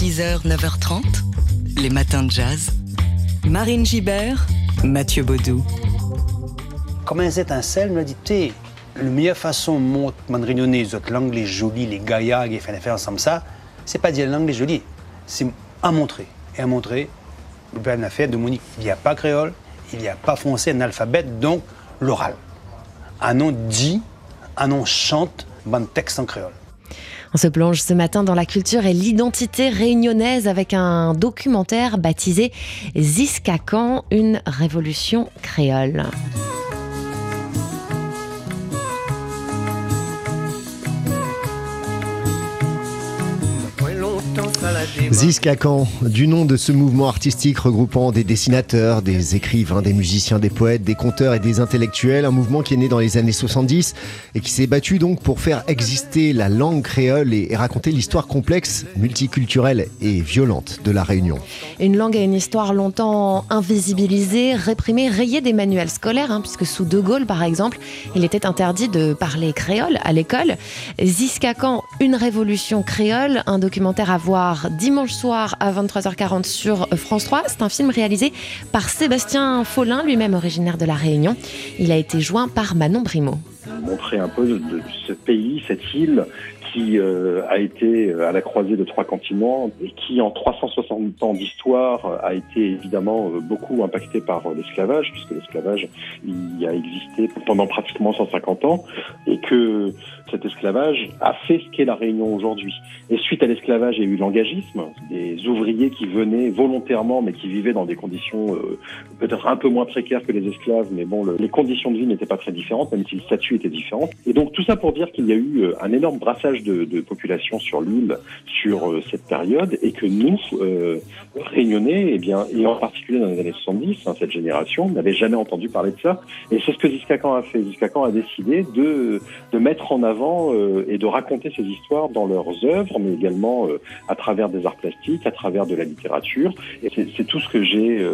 6h, 9h30, les matins de jazz. Marine Gibert, Mathieu Baudou. Comme un étincelle me dit, la meilleure façon de réunionnais, les langue les jolies, les gaillards qui font faire ensemble ça, c'est pas dire la langue les jolies, c'est à montrer. Et à montrer, le père a fait de Monique, il n'y a pas créole, il n'y a pas français, un alphabet, donc l'oral. Un nom dit, un nom chante, bon texte en créole. On se plonge ce matin dans la culture et l'identité réunionnaise avec un documentaire baptisé Ziskakan, une révolution créole. Ziskakan, du nom de ce mouvement artistique regroupant des dessinateurs, des écrivains, des musiciens, des poètes, des conteurs et des intellectuels, un mouvement qui est né dans les années 70 et qui s'est battu donc pour faire exister la langue créole et, raconter l'histoire complexe, multiculturelle et violente de la Réunion. Une langue et une histoire longtemps invisibilisée, réprimée, rayée des manuels scolaires, hein, puisque sous De Gaulle par exemple, il était interdit de parler créole à l'école. Ziskakan, une révolution créole, un documentaire à voir dimanche soir à 23h40 sur France 3. C'est un film réalisé par Sébastien Follin, lui-même originaire de La Réunion. Il a été joint par Manon Brimo. Montrer un peu ce pays, cette île qui euh, a été euh, à la croisée de trois continents et qui, en 360 ans d'histoire, a été évidemment euh, beaucoup impacté par l'esclavage, puisque l'esclavage il a existé pendant pratiquement 150 ans, et que cet esclavage a fait ce qu'est la Réunion aujourd'hui. Et suite à l'esclavage, il y a eu l'engagisme, des ouvriers qui venaient volontairement, mais qui vivaient dans des conditions peut-être un peu moins précaires que les esclaves, mais bon, les conditions de vie n'étaient pas très différentes, même si le statut était différent. Et donc tout ça pour dire qu'il y a eu un énorme brassage de, population sur l'île sur euh, cette période et que nous, euh, Réunionnais, eh bien, et en particulier dans les années 70, hein, cette génération, n'avait jamais entendu parler de ça. Et c'est ce que Ziskakan a fait. Ziskakan a décidé de, de mettre en avant euh, et de raconter ces histoires dans leurs œuvres, mais également à travers des arts plastiques, à travers de la littérature. Et c'est tout ce que j'ai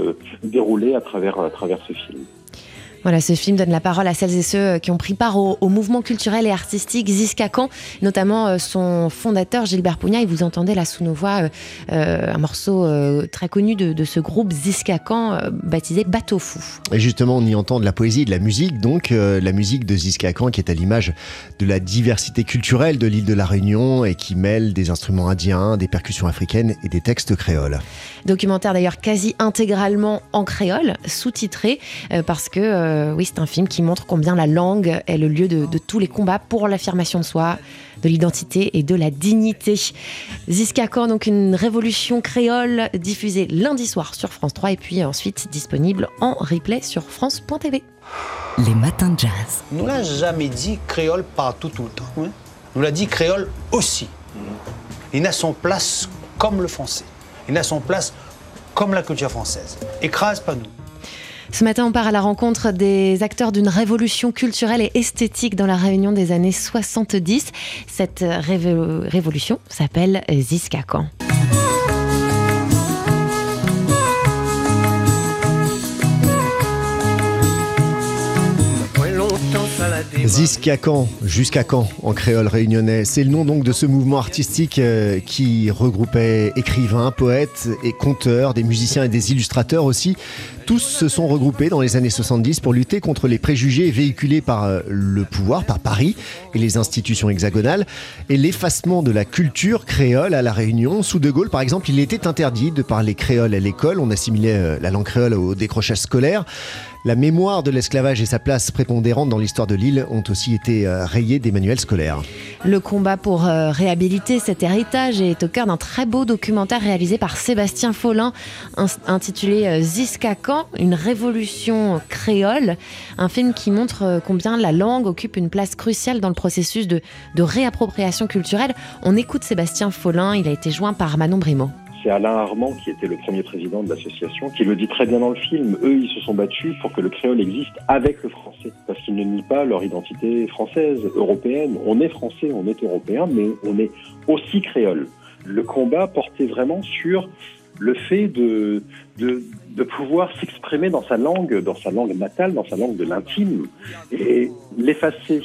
déroulé à travers, à travers ce film. Voilà, ce film donne la parole à celles et ceux euh, qui ont pris part au, mouvement culturel et artistique Ziskakan, notamment euh, son fondateur Gilbert Pugna. Et vous entendez là sous nos voix euh, un morceau très connu de, ce groupe Ziskakan baptisé Bateau Fou. Et justement, on y entend de la poésie et de la musique, donc la musique de Ziskakan qui est à l'image de la diversité culturelle de l'île de la Réunion et qui mêle des instruments indiens, des percussions africaines et des textes créoles. Documentaire d'ailleurs quasi intégralement en créole, sous-titré, parce que euh, oui, c'est un film qui montre combien la langue est le lieu de, tous les combats pour l'affirmation de soi, de l'identité et de la dignité. Ziskakan, donc une révolution créole diffusée lundi soir sur France 3 et puis ensuite disponible en replay sur France.tv. Les matins de jazz. Nous l'a jamais dit créole partout tout le temps. Hein. Nous l'a dit créole aussi. Il n'a son place comme le français. Il n'a son place comme la culture française. Écrase pas nous. Ce matin, on part à la rencontre des acteurs d'une révolution culturelle et esthétique dans la Réunion des années 70. Cette révolution s'appelle. Jusqu'à quand Jusqu'à quand en créole réunionnais? C'est le nom donc de ce mouvement artistique euh, qui regroupait écrivains, poètes et conteurs, des musiciens et des illustrateurs aussi. Tous se sont regroupés dans les années 70 pour lutter contre les préjugés véhiculés par euh, le pouvoir, par Paris et les institutions hexagonales, et l'effacement de la culture créole à la Réunion. Sous De Gaulle, par exemple, il était interdit de parler créole à l'école. On assimilait euh, la langue créole au décrochage scolaire. La mémoire de l'esclavage et sa place prépondérante dans l'histoire de l'île ont aussi été euh, rayées des manuels scolaires. Le combat pour réhabiliter cet héritage est au cœur d'un très beau documentaire réalisé par Sébastien Follin intitulé Une révolution créole, un film qui montre euh, combien la langue occupe une place cruciale dans le processus de, réappropriation culturelle. On écoute Sébastien Follin, il a été joint par Manon Brimo c'est Alain Armand qui était le premier président de l'association, qui le dit très bien dans le film. Eux, ils se sont battus pour que le créole existe avec le français, parce qu'ils ne nient pas leur identité française, européenne. On est français, on est européen, mais on est aussi créole. Le combat portait vraiment sur le fait de, de, pouvoir s'exprimer dans sa langue, dans sa langue natale, dans sa langue de l'intime, et l'effacer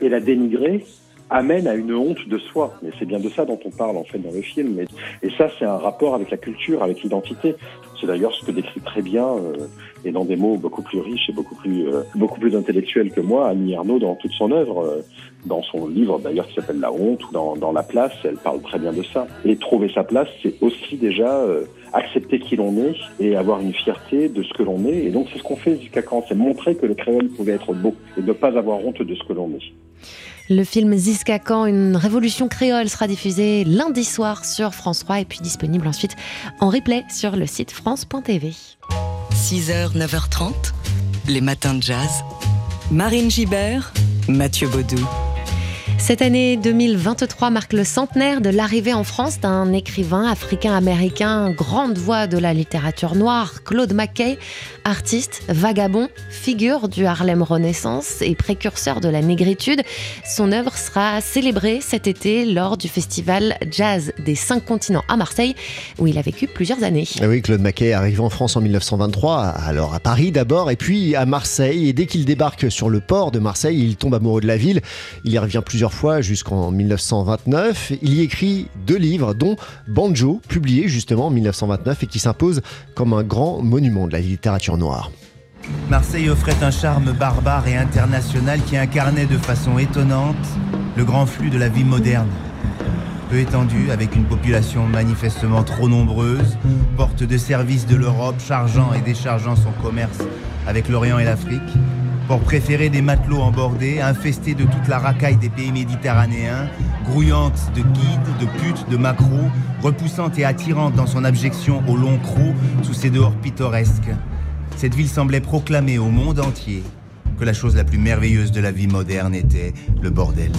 et la dénigrer, amène à une honte de soi. Mais c'est bien de ça dont on parle en fait dans le film. Et ça, c'est un rapport avec la culture, avec l'identité. C'est d'ailleurs ce que décrit très bien, euh, et dans des mots beaucoup plus riches et beaucoup plus, euh, beaucoup plus intellectuels que moi, Annie Ernaux dans toute son œuvre. Euh, dans son livre d'ailleurs qui s'appelle La honte ou dans, dans La place, elle parle très bien de ça. Et trouver sa place, c'est aussi déjà euh, accepter qui l'on est et avoir une fierté de ce que l'on est. Et donc c'est ce qu'on fait jusqu'à quand? C'est montrer que le créole pouvait être beau et ne pas avoir honte de ce que l'on est. Le film Ziskakan, une révolution créole, sera diffusé lundi soir sur France 3 et puis disponible ensuite en replay sur le site France.tv. 6h, 9h30, les matins de jazz. Marine Gibert, Mathieu Baudou. Cette année 2023 marque le centenaire de l'arrivée en France d'un écrivain africain-américain, grande voix de la littérature noire, Claude Mackay, artiste, vagabond, figure du Harlem Renaissance et précurseur de la négritude. Son œuvre sera célébrée cet été lors du festival Jazz des cinq continents à Marseille, où il a vécu plusieurs années. Ah oui, Claude Mackay arrive en France en 1923, alors à Paris d'abord, et puis à Marseille. Et dès qu'il débarque sur le port de Marseille, il tombe amoureux de la ville. Il y revient fois jusqu'en 1929. Il y écrit deux livres, dont Banjo, publié justement en 1929 et qui s'impose comme un grand monument de la littérature noire. Marseille offrait un charme barbare et international qui incarnait de façon étonnante le grand flux de la vie moderne. Peu étendue, avec une population manifestement trop nombreuse, porte de service de l'Europe, chargeant et déchargeant son commerce avec l'Orient et l'Afrique, pour préférer des matelots embordés, infestés de toute la racaille des pays méditerranéens, grouillante de guides, de putes, de macros, repoussante et attirante dans son abjection au long croc sous ses dehors pittoresques. Cette ville semblait proclamer au monde entier que la chose la plus merveilleuse de la vie moderne était le bordel.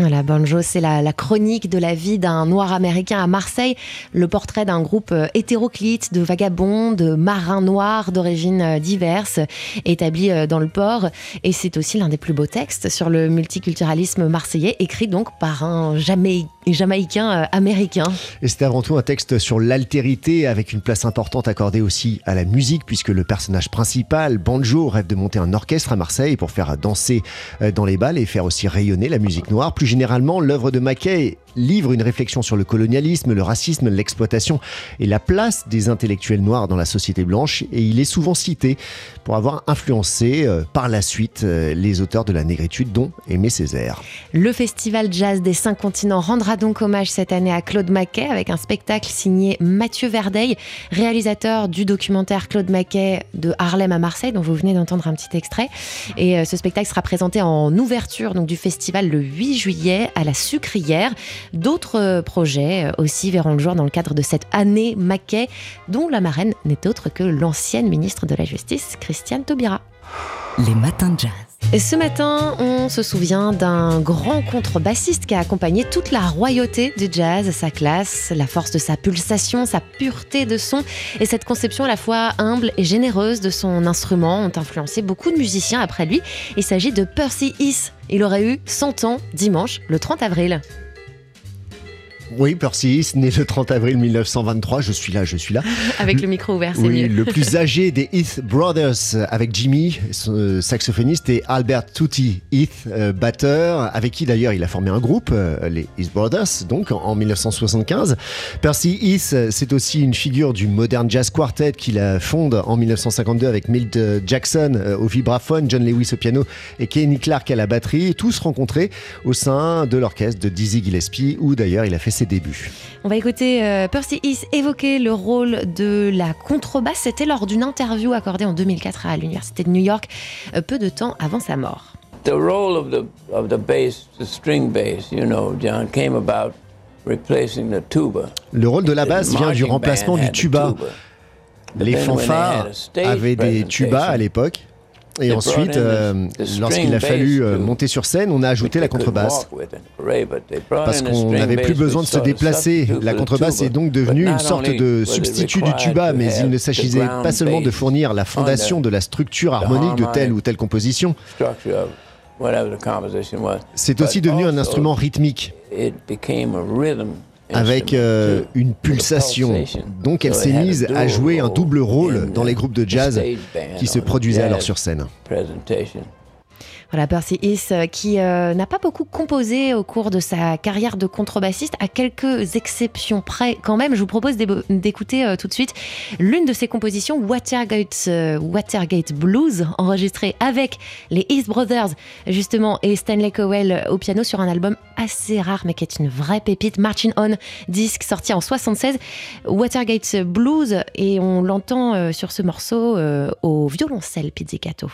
Voilà, Banjo, c'est la, la, chronique de la vie d'un noir américain à Marseille, le portrait d'un groupe euh, hétéroclite de vagabonds, de marins noirs d'origines euh, diverses, établis euh, dans le port. Et c'est aussi l'un des plus beaux textes sur le multiculturalisme marseillais, écrit donc par un Jamaï jamaïcain américain. Et c'est avant tout un texte sur l'altérité, avec une place importante accordée aussi à la musique, puisque le personnage principal, Banjo, rêve de monter un orchestre à Marseille pour faire danser dans les balles et faire aussi rayonner la musique noire. Généralement, l'œuvre de Mackay livre une réflexion sur le colonialisme, le racisme, l'exploitation et la place des intellectuels noirs dans la société blanche. Et il est souvent cité pour avoir influencé euh, par la suite euh, les auteurs de la négritude, dont Aimé Césaire. Le festival jazz des cinq continents rendra donc hommage cette année à Claude Mackay avec un spectacle signé Mathieu Verdeil, réalisateur du documentaire Claude Mackay de Harlem à Marseille, dont vous venez d'entendre un petit extrait. Et euh, ce spectacle sera présenté en ouverture donc, du festival le 8 juillet à la Sucrière. D'autres projets aussi verront le jour dans le cadre de cette année Mackay, dont la marraine n'est autre que l'ancienne ministre de la Justice, Christiane Taubira. Les matins de jazz. Et ce matin, on se souvient d'un grand contrebassiste qui a accompagné toute la royauté du jazz, sa classe, la force de sa pulsation, sa pureté de son et cette conception à la fois humble et généreuse de son instrument ont influencé beaucoup de musiciens après lui. Il s'agit de Percy Heath. Il aurait eu 100 ans dimanche, le 30 avril. Oui, Percy, né le 30 avril 1923. Je suis là, je suis là. Avec le micro ouvert, c'est oui, mieux. le plus âgé des Heath Brothers, avec Jimmy, son saxophoniste, et Albert Tutti Heath, euh, batteur, avec qui d'ailleurs il a formé un groupe, euh, les Heath Brothers, donc en, en 1975. Percy Heath, c'est aussi une figure du Modern Jazz Quartet qu'il fonde en 1952 avec Milt Jackson euh, au vibraphone, John Lewis au piano et Kenny Clark à la batterie, tous rencontrés au sein de l'orchestre de Dizzy Gillespie, où d'ailleurs il a fait ses débuts. On va écouter euh, Percy Heath évoquer le rôle de la contrebasse. C'était lors d'une interview accordée en 2004 à l'Université de New York, euh, peu de temps avant sa mort. The role of the, of the bass, the string bass, you know, John, came about replacing the tuba. Le rôle de la basse vient du remplacement du tuba. Les fanfares avaient des tubas à l'époque. Et ensuite, euh, lorsqu'il a fallu euh, monter sur scène, on a ajouté la contrebasse. Parce qu'on n'avait plus besoin de se déplacer. La contrebasse est donc devenue une sorte de substitut du tuba, mais il ne s'agissait pas seulement de fournir la fondation de la structure harmonique de telle ou telle composition. C'est aussi devenu un instrument rythmique avec euh, une pulsation. Donc elle s'est mise à jouer un double rôle dans les groupes de jazz qui se produisaient alors sur scène. Voilà, Percy Is, euh, qui euh, n'a pas beaucoup composé au cours de sa carrière de contrebassiste, à quelques exceptions près quand même. Je vous propose d'écouter euh, tout de suite l'une de ses compositions, Watergate, Blues, enregistrée avec les East Brothers, justement, et Stanley Cowell au piano sur un album assez rare, mais qui est une vraie pépite, Marching On, disque sorti en 76, Watergate Blues, et on l'entend sur ce morceau au violoncelle pizzicato.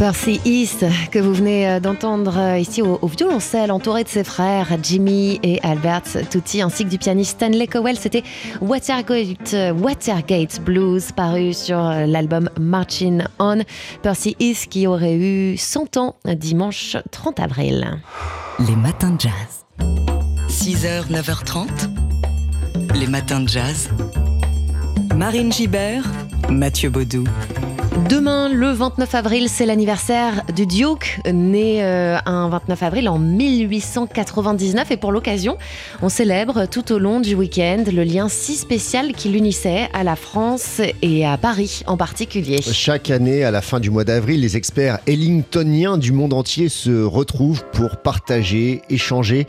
Percy East, que vous venez euh, d'entendre euh, ici au, violoncelle, entouré de ses frères Jimmy et Albert Tutti, ainsi que du pianiste Stanley Cowell. C'était Watergate, euh, Blues, paru sur l'album Marching On. Percy East qui aurait eu 100 ans dimanche 30 avril. Les matins de jazz. 6h, 9h30. Les matins de jazz. Marine Gibert, Mathieu Baudou. Demain, le 29 avril, c'est l'anniversaire du Duke, né euh, un 29 avril en 1899. Et pour l'occasion, on célèbre tout au long du week-end le lien si spécial qui l'unissait à la France et à Paris en particulier. Chaque année, à la fin du mois d'avril, les experts ellingtoniens du monde entier se retrouvent pour partager, échanger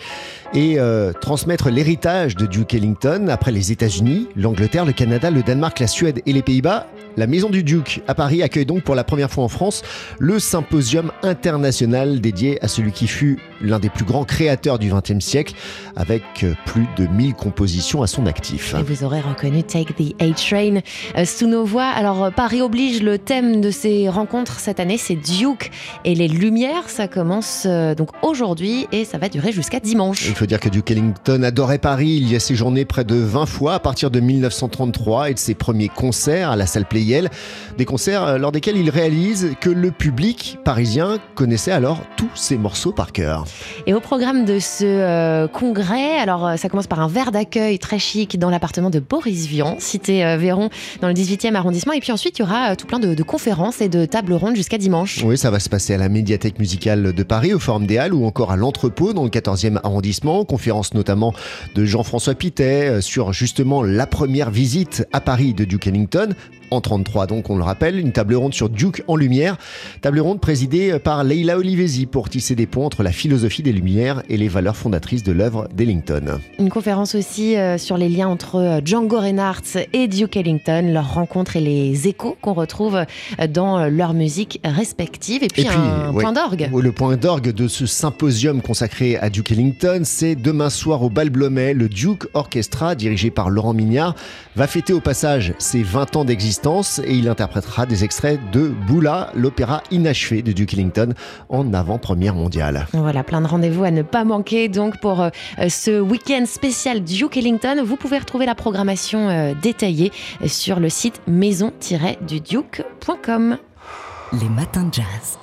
et euh, transmettre l'héritage de Duke Ellington après les États-Unis, l'Angleterre, le Canada, le Danemark, la Suède et les Pays-Bas. La Maison du Duke à Paris accueille donc pour la première fois en France le symposium international dédié à celui qui fut l'un des plus grands créateurs du XXe siècle, avec euh, plus de 1000 compositions à son actif. Et vous aurez reconnu Take the A-Train euh, sous nos voix. Alors Paris oblige, le thème de ces rencontres cette année, c'est Duke et les Lumières. Ça commence donc aujourd'hui et ça va durer jusqu'à dimanche. Il faut dire que Duke Ellington adorait Paris. Il y a séjourné près de 20 fois à partir de 1933 et de ses premiers concerts à la salle Playel. Des concerts euh, lors desquels il réalise que le public parisien connaissait alors tous ses morceaux par cœur. Et au programme de ce euh, congrès, alors euh, ça commence par un verre d'accueil très chic dans l'appartement de Boris Vian, cité Véron, dans le 18e arrondissement. Et puis ensuite, il y aura tout plein de, de conférences et de tables rondes jusqu'à dimanche. Oui, ça va se passer à la médiathèque musicale de Paris, au Forum des Halles ou encore à l'entrepôt dans le 14e arrondissement conférence notamment de Jean-François Pitet sur justement la première visite à Paris de Duke Ellington en 33. Donc on le rappelle, une table ronde sur Duke en lumière. Table ronde présidée par Leila Olivesi pour tisser des ponts entre la philosophie des Lumières et les valeurs fondatrices de l'œuvre d'Ellington. Une conférence aussi euh, sur les liens entre euh, Django Reinhardt et Duke Ellington, leur rencontre et les échos qu'on retrouve euh, dans leur musique respective. Et puis, un point d'orgue. Le point d'orgue de ce symposium consacré à Duke Ellington, c'est demain soir au Bal Blomet, le Duke Orchestra, dirigé par Laurent Mignard, va fêter au passage ses 20 ans d'existence et il interprétera des extraits de Boula, l'opéra inachevé de Duke Ellington en avant-première mondiale. Voilà, plein de rendez-vous à ne pas manquer donc pour euh, ce week-end spécial Duke Ellington. Vous pouvez retrouver la programmation euh, détaillée sur le site maison-duduke.com. Les matins de jazz.